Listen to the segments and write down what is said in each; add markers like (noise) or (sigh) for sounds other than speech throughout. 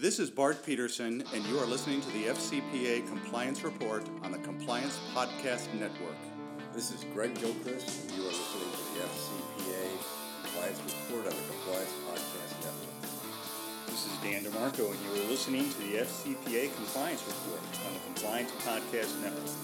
This is Bart Peterson, and you are listening to the FCPA Compliance Report on the Compliance Podcast Network. This is Greg Gilchrist, and you are listening to the FCPA Compliance Report on the Compliance Podcast Network. This is Dan DeMarco, and you are listening to the FCPA Compliance Report on the Compliance Podcast Network.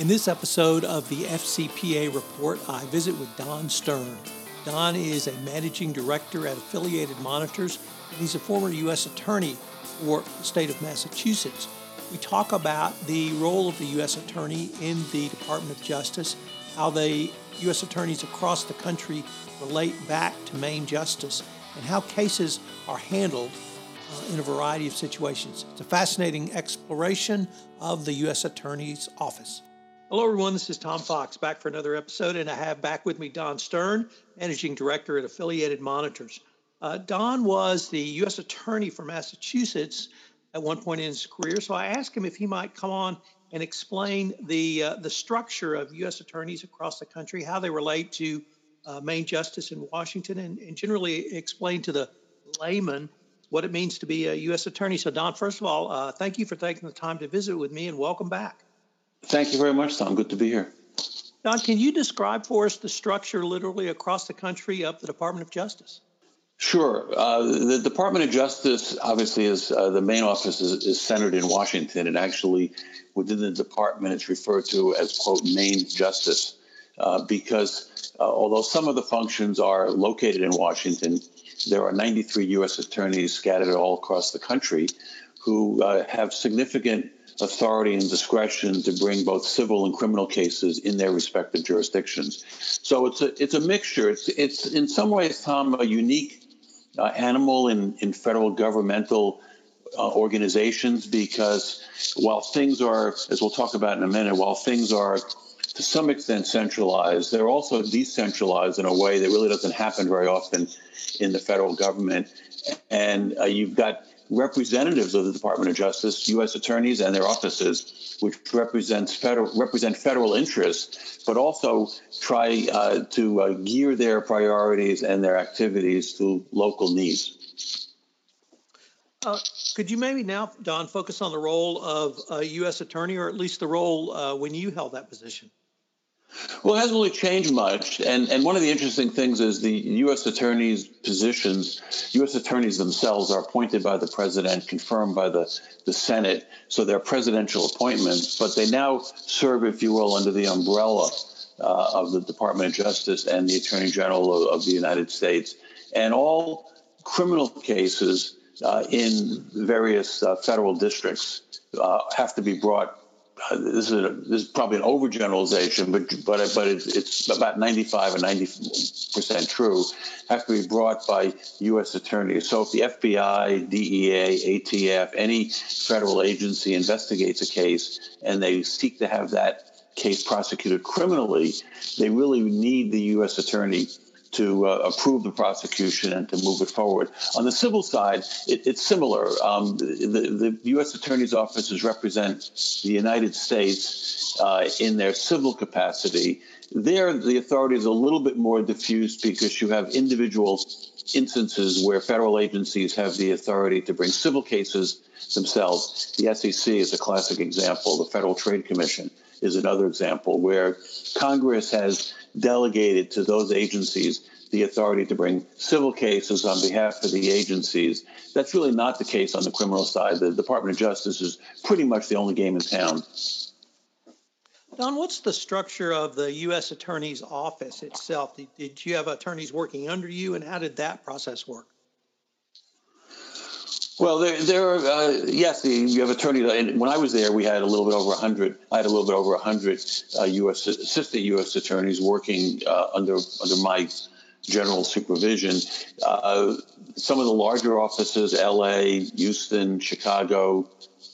In this episode of the FCPA Report, I visit with Don Stern. Don is a managing director at Affiliated Monitors, and he's a former U.S. attorney for the state of Massachusetts. We talk about the role of the U.S. attorney in the Department of Justice, how the U.S. attorneys across the country relate back to Main Justice, and how cases are handled uh, in a variety of situations. It's a fascinating exploration of the U.S. Attorney's Office. Hello, everyone. This is Tom Fox back for another episode, and I have back with me Don Stern, Managing Director at Affiliated Monitors. Uh, Don was the U.S. Attorney for Massachusetts at one point in his career, so I asked him if he might come on and explain the uh, the structure of U.S. attorneys across the country, how they relate to uh, Main Justice in Washington, and, and generally explain to the layman what it means to be a U.S. attorney. So, Don, first of all, uh, thank you for taking the time to visit with me, and welcome back. Thank you very much, Tom. Good to be here. Don, can you describe for us the structure literally across the country of the Department of Justice? Sure. Uh, the Department of Justice obviously is uh, the main office is, is, centered in Washington, and actually within the department it's referred to as quote main justice uh, because uh, although some of the functions are located in Washington, there are 93 U.S. attorneys scattered all across the country who uh, have significant authority and discretion to bring both civil and criminal cases in their respective jurisdictions. So it's a it's a mixture. It's it's in some ways, Tom, a unique uh, animal in in federal governmental uh, organizations because while things are, as we'll talk about in a minute, while things are to some extent centralized, they're also decentralized in a way that really doesn't happen very often in the federal government. And uh, you've got representatives of the Department of Justice, U.S. attorneys and their offices, which represents federal represent federal interests, but also try uh, to uh, gear their priorities and their activities to local needs. Uh, could you maybe now, Don, focus on the role of a U.S. attorney, or at least the role uh, when you held that position? Well, it hasn't really changed much. And, and one of the interesting things is the U.S. attorneys' positions, U.S. attorneys themselves are appointed by the president, confirmed by the, the Senate. So they're presidential appointments, but they now serve, if you will, under the umbrella uh, of the Department of Justice and the Attorney General of, of the United States. And all criminal cases uh, in various uh, federal districts uh, have to be brought this is a, this is probably an overgeneralization, but but but it's, it's about 95 or 90 percent true. Have to be brought by U.S. attorneys. So if the FBI, DEA, ATF, any federal agency investigates a case and they seek to have that case prosecuted criminally, they really need the U.S. attorney to uh, approve the prosecution and to move it forward. On the civil side, it, it's similar. Um, the, the, U.S. Attorney's offices represent the United States uh, in their civil capacity. There, the authority is a little bit more diffused because you have individual instances where federal agencies have the authority to bring civil cases themselves. The SEC is a classic example. The Federal Trade Commission is another example where Congress has delegated to those agencies the authority to bring civil cases on behalf of the agencies. That's really not the case on the criminal side. The Department of Justice is pretty much the only game in town. Don, what's the structure of the U.S. Attorney's Office itself? Did, did you have attorneys working under you, and how did that process work? Well, there, there are, uh, yes, you have attorney. And when I was there, we had a little bit over 100. I had a little bit over 100 uh, U.S. assistant U.S. attorneys working uh, under under my general supervision. Uh, some of the larger offices, L.A., Houston, Chicago,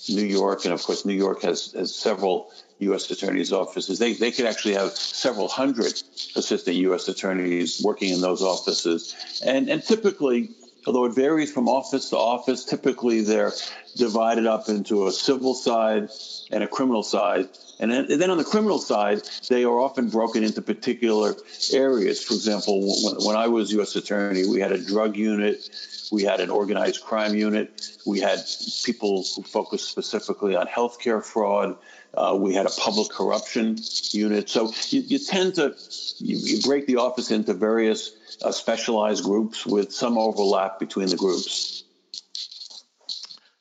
New York, and of course, New York has, has several U.S. attorneys' offices. They, they could actually have several hundred assistant U.S. attorneys working in those offices. And, and typically, although it varies from office to office, typically they're divided up into a civil side and a criminal side. And then, on the criminal side, they are often broken into particular areas. For example, when, when I was U.S. Attorney, we had a drug unit, we had an organized crime unit, we had people who focused specifically on healthcare fraud. Uh, we had a public corruption unit. So you, you tend to you, you, break the office into various uh, specialized groups with some overlap between the groups.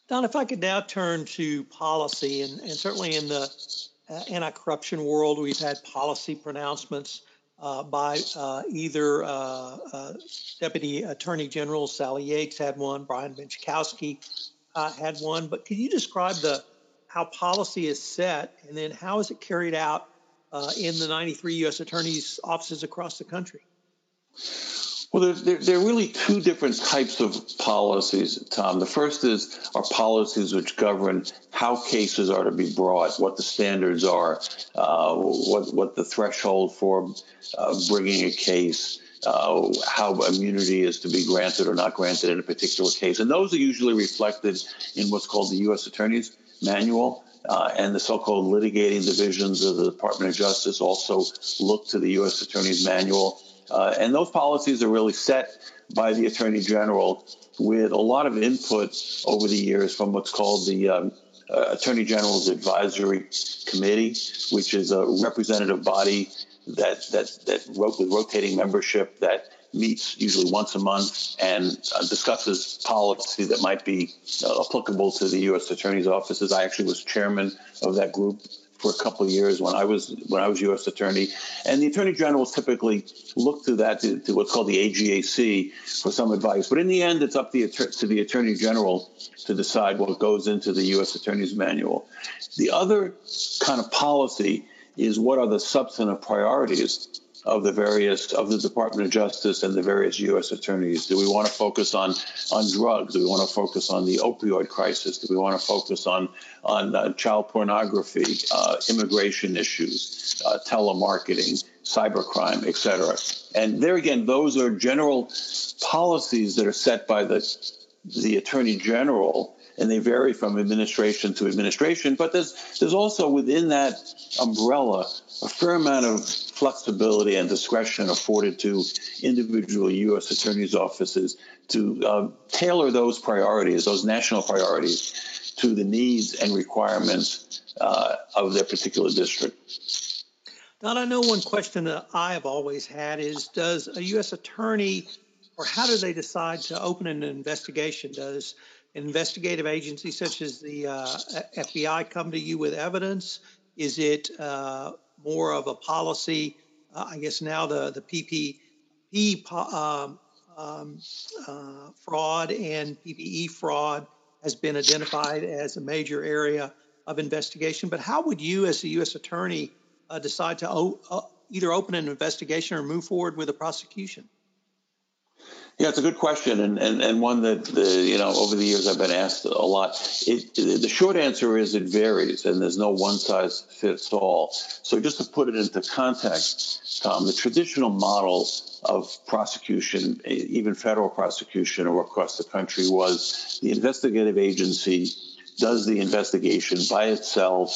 Don, if I could now turn to policy, and, and certainly in the uh, anti-corruption world, we've had policy pronouncements uh, by uh, either uh, uh, Deputy Attorney General Sally Yates had one, Brian Benczkowski uh, had one. But could you describe the how policy is set, and then how is it carried out in the 93 U.S. attorneys' offices across the country? Well, there, there, are really two different types of policies, Tom. The first is are policies which govern how cases are to be brought, what the standards are, uh, what what the threshold for uh, bringing a case, uh, how immunity is to be granted or not granted in a particular case, and those are usually reflected in what's called the U.S. Attorney's Manual. Uh, and the so-called litigating divisions of the Department of Justice also look to the U.S. Attorney's Manual uh, and those policies are really set by the Attorney General with a lot of input over the years from what's called the um, uh, Attorney General's Advisory Committee, which is a representative body that that that with rotating membership that meets usually once a month and uh, discusses policy that might be uh, applicable to the U.S. Attorney's offices. I actually was chairman of that group for a couple of years when I was when I was U.S. Attorney, and the Attorney General typically look to that to, to, what's called the AGAC for some advice. But in the end, it's up the, to the Attorney General to decide what goes into the U.S. Attorney's Manual. The other kind of policy is what are the substantive priorities of the various of the Department of Justice and the various U.S. attorneys? Do we want to focus on on drugs? Do we want to focus on the opioid crisis? Do we want to focus on on uh, child pornography, uh, immigration issues, uh, telemarketing, cybercrime, etc.? And there again, those are general policies that are set by the the Attorney General and they vary from administration to administration. But there's there's also within that umbrella a fair amount of flexibility and discretion afforded to individual U.S. attorneys' offices to uh, tailor those priorities, those national priorities, to the needs and requirements uh, of their particular district. Don, I know one question that I have always had is Does a U.S. attorney, or how do they decide to open an investigation? Does investigative agency such as the uh, FBI come to you with evidence? Is it uh, more of a policy. Uh, I guess now the the PPP um, um, uh, fraud and PPE fraud has been identified as a major area of investigation. But how would you, as a U.S. attorney, uh, decide to o- uh, either open an investigation or move forward with a prosecution? Yeah, it's a good question, and, and, and one that the, you know over the years I've been asked a lot. It, the short answer is it varies, and there's no one size fits all. So just to put it into context, Tom, the traditional model of prosecution, even federal prosecution or across the country, was the investigative agency does the investigation by itself,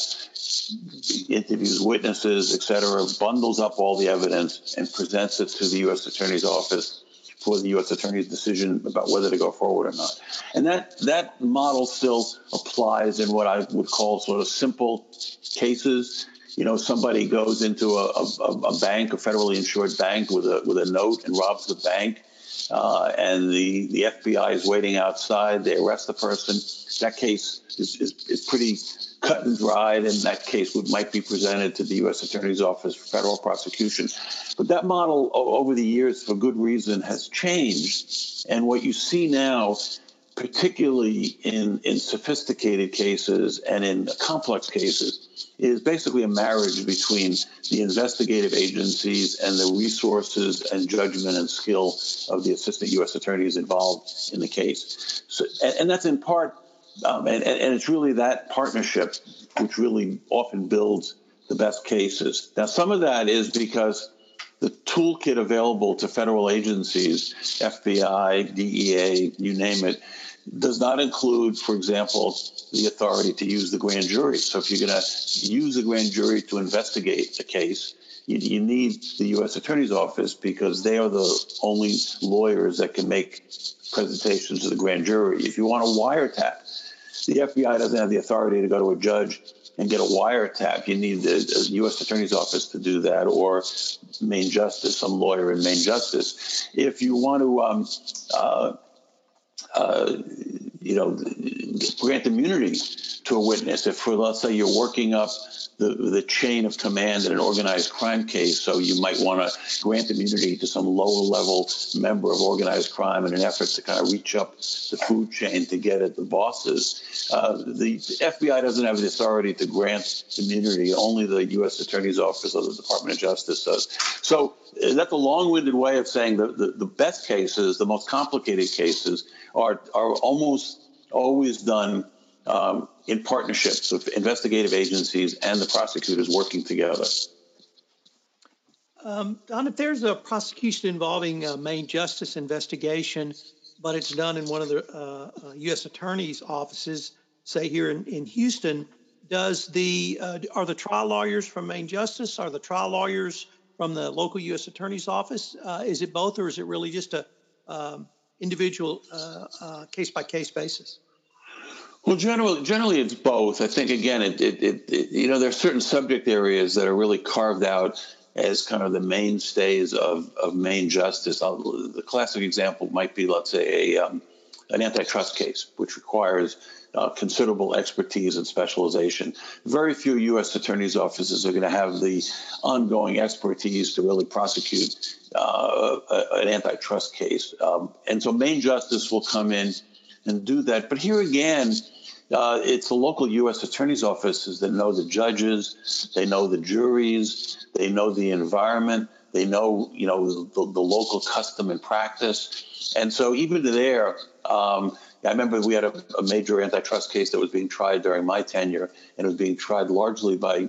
interviews witnesses, et cetera, bundles up all the evidence, and presents it to the U.S. Attorney's Office for the U.S. Attorney's decision about whether to go forward or not. And that that model still applies in what I would call sort of simple cases. You know, somebody goes into a, a, a bank, a federally insured bank, with a with a note and robs the bank. Uh, and the, the FBI is waiting outside. They arrest the person. That case is, is, is pretty cut and dried, and that case would might be presented to the U.S. Attorney's Office for federal prosecution. But that model, over the years, for good reason, has changed. And what you see now, particularly in, in sophisticated cases and in complex cases, is basically a marriage between the investigative agencies and the resources and judgment and skill of the assistant U.S. attorneys involved in the case. So, and, and that's in part um, and, and it's really that partnership which really often builds the best cases. Now, some of that is because the toolkit available to federal agencies, FBI, DEA, you name it, does not include, for example, the authority to use the grand jury. So if you're going to use the grand jury to investigate a case, you, you, need the U.S. Attorney's Office because they are the only lawyers that can make presentations to the grand jury. If you want a wiretap, the FBI doesn't have the authority to go to a judge and get a wiretap. You need the U.S. Attorney's Office to do that, or Main Justice, some lawyer in Main Justice. If you want to, um, uh, uh, you know, grant immunity to a witness, if for let's say you're working up the, the chain of command in an organized crime case. So you might want to grant immunity to some lower level member of organized crime in an effort to kind of reach up the food chain to get at the bosses. Uh, the FBI doesn't have the authority to grant immunity. Only the U.S. Attorney's Office or the Department of Justice does. So uh, that's a long-winded way of saying that the, the best cases, the most complicated cases, are are almost always done um, in partnerships with investigative agencies and the prosecutors working together. Um, Don, if there's a prosecution involving a Main Justice investigation, but it's done in one of the uh, uh, U.S. Attorney's offices, say here in, in Houston, does the uh, are the trial lawyers from Main Justice? Are the trial lawyers from the local U.S. Attorney's office? Uh, is it both, or is it really just a um, individual case by case basis? Well, generally, generally it's both. I think again, it, it, it, it, you know, there are certain subject areas that are really carved out as kind of the mainstays of, of main justice. I'll, the classic example might be, let's say, a, um, an antitrust case, which requires uh, considerable expertise and specialization. Very few U.S. attorneys' offices are going to have the ongoing expertise to really prosecute uh, an antitrust case. Um, and so, main justice will come in and do that. But here again, uh, it's the local U.S. attorney's offices that know the judges, they know the juries, they know the environment, they know you know the, the local custom and practice, and so even there, um, I remember we had a, a, major antitrust case that was being tried during my tenure, and it was being tried largely by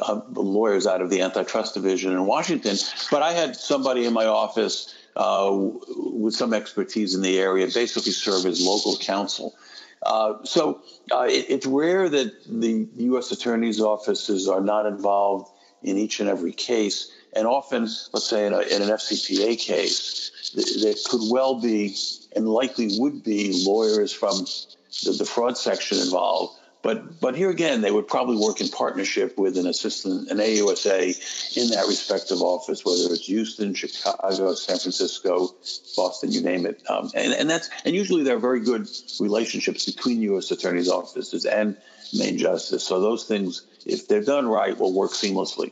uh, lawyers out of the antitrust division in Washington. But I had somebody in my office uh, with some expertise in the area basically serve as local counsel. Uh, so uh, it, it's rare that the U.S. attorney's offices are not involved in each and every case. And often, let's say in, a, in an FCPA case, th- there could well be and likely would be lawyers from the, the fraud section involved but but here again, they would probably work in partnership with an assistant, an AUSA, in that respective office, whether it's Houston, Chicago, San Francisco, Boston, you name it. Um, and and that's and usually there are very good relationships between U.S. attorneys' offices and main justice. So those things, if they're done right, will work seamlessly.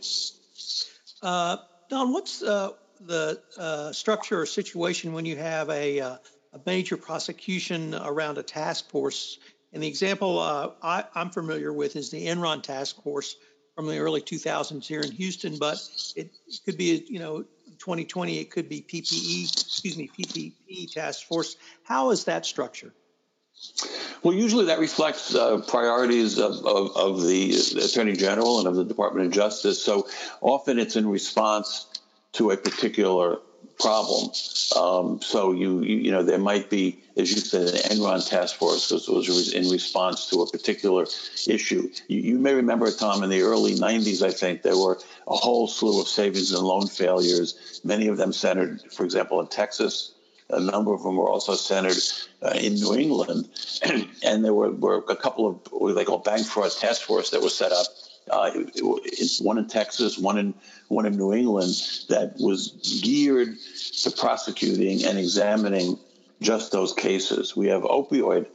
Uh, Don, what's uh, the uh, structure or situation when you have a, uh, a major prosecution around a task force? And the example uh, I, am familiar with is the Enron task force from the early 2000s here in Houston, but it, could be, you know, 2020, it could be PPE, excuse me, PPP task force. How is that structured? Well, usually that reflects uh, priorities of, of, of, the Attorney General and of the Department of Justice. So often it's in response to a particular problem. Um, so you, you, you know there might be, as you said, an Enron task force because was in response to a particular issue. You, you, may remember, Tom, in the early '90s, I think there were a whole slew of savings and loan failures. Many of them centered, for example, in Texas. A number of them were also centered uh, in New England, (clears throat) and there were, were a couple of what they call bank fraud task force that was set up uh, one in Texas, one in one in New England, that was geared to prosecuting and examining just those cases. We have opioid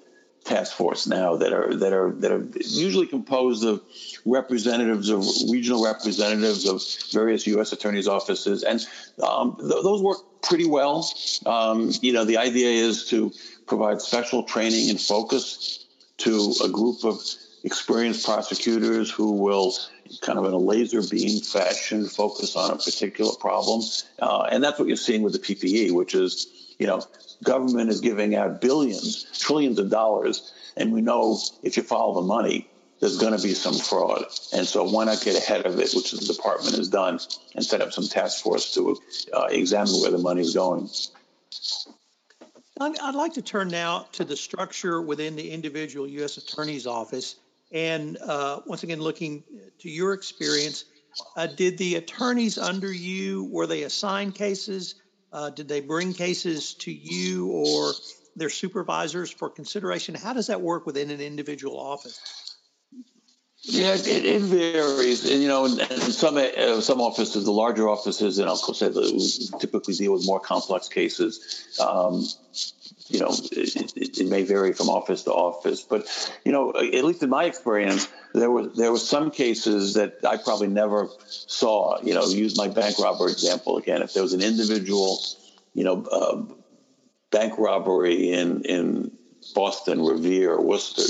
task force now that are that are that are usually composed of representatives of regional representatives of various U.S. attorneys' offices, and um, th- those work pretty well. Um, you know, the idea is to provide special training and focus to a group of experienced prosecutors who will kind of in a laser beam fashion focus on a particular problem. Uh, and that's what you're seeing with the PPE, which is, you know, government is giving out billions, trillions of dollars. And we know if you follow the money, there's going to be some fraud. And so why not get ahead of it, which the department has done, and set up some task force to uh, examine where the money is going. I'd like to turn now to the structure within the individual U.S. Attorney's Office. And uh, once again, looking to your experience, uh, did the attorneys under you, were they assigned cases? Uh, did they bring cases to you or their supervisors for consideration? How does that work within an individual office? Yeah, it, it varies. And, you know, some uh, some offices, the larger offices, and I'll say that typically deal with more complex cases. Um, you know, it, it, it, may vary from office to office, but you know, at least in my experience, there was there were some cases that I probably never saw. You know, use my bank robber example again. If there was an individual, you know, uh, bank robbery in in Boston, Revere, Worcester,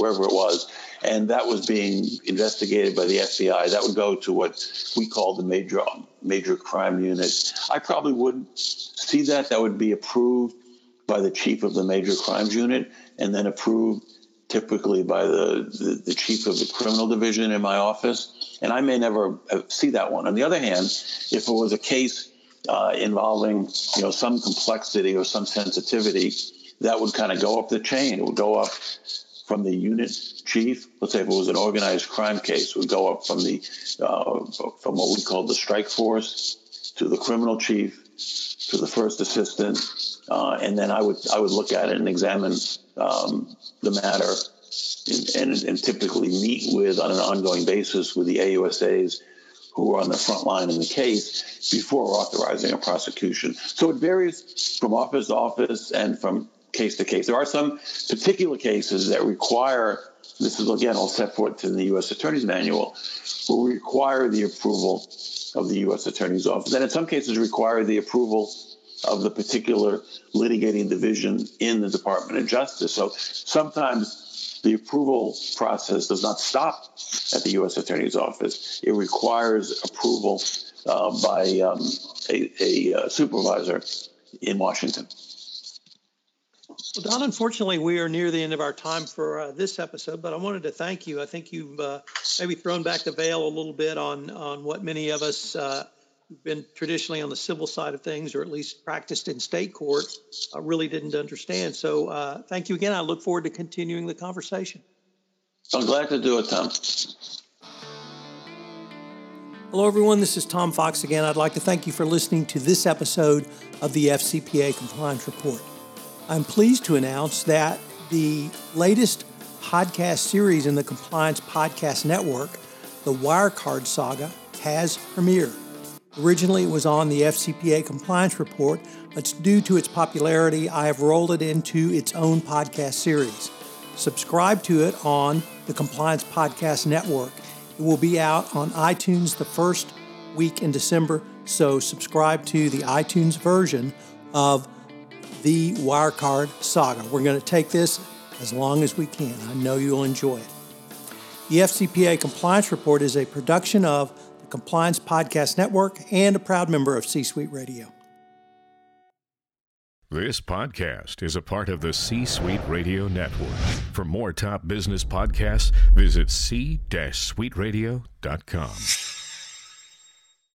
wherever it was, and that was being investigated by the FBI. That would go to what we call the major major crime unit. I probably wouldn't see that. That would be approved by the chief of the major crimes unit, and then approved typically by the, the, the chief of the criminal division in my office. And I may never see that one. On the other hand, if it was a case uh, involving you know some complexity or some sensitivity, that would kind of go up the chain. It would go up from the unit chief. Let's say if it was an organized crime case, it would go up from the uh, from what we call the strike force to the criminal chief to the first assistant, uh, and then I would I would look at it and examine um, the matter, and, and, and typically meet with on an ongoing basis with the AUSAs who are on the front line in the case before authorizing a prosecution. So it varies from office to office and from case to case. There are some particular cases that require, this is again all set forth in the U.S. Attorney's Manual, will require the approval of the U.S. Attorney's Office, and in some cases require the approval of the particular litigating division in the Department of Justice. So sometimes the approval process does not stop at the U.S. Attorney's Office. It requires approval uh, by um, a, a, uh, supervisor in Washington. Well, Don, unfortunately, we are near the end of our time for uh, this episode, but I wanted to thank you. I think you've uh, maybe thrown back the veil a little bit on on what many of us uh, who've been traditionally on the civil side of things, or at least practiced in state court, uh, really didn't understand. So, uh, thank you again. I look forward to continuing the conversation. I'm glad to do it, Tom. Hello, everyone. This is Tom Fox again. I'd like to thank you for listening to this episode of the FCPA Compliance Report. I'm pleased to announce that the latest podcast series in the Compliance Podcast Network, the Wirecard Saga, has premiered. Originally, it was on the FCPA Compliance Report, but due to its popularity, I have rolled it into its own podcast series. Subscribe to it on the Compliance Podcast Network. It will be out on iTunes the first week in December, so subscribe to the iTunes version of the Wirecard saga. We're going to take this as long as we can. I know you'll enjoy it. The FCPA Compliance Report is a production of the Compliance Podcast Network and a proud member of C Suite Radio. This podcast is a part of the C Suite Radio Network. For more top business podcasts, visit c-suiteradio.com.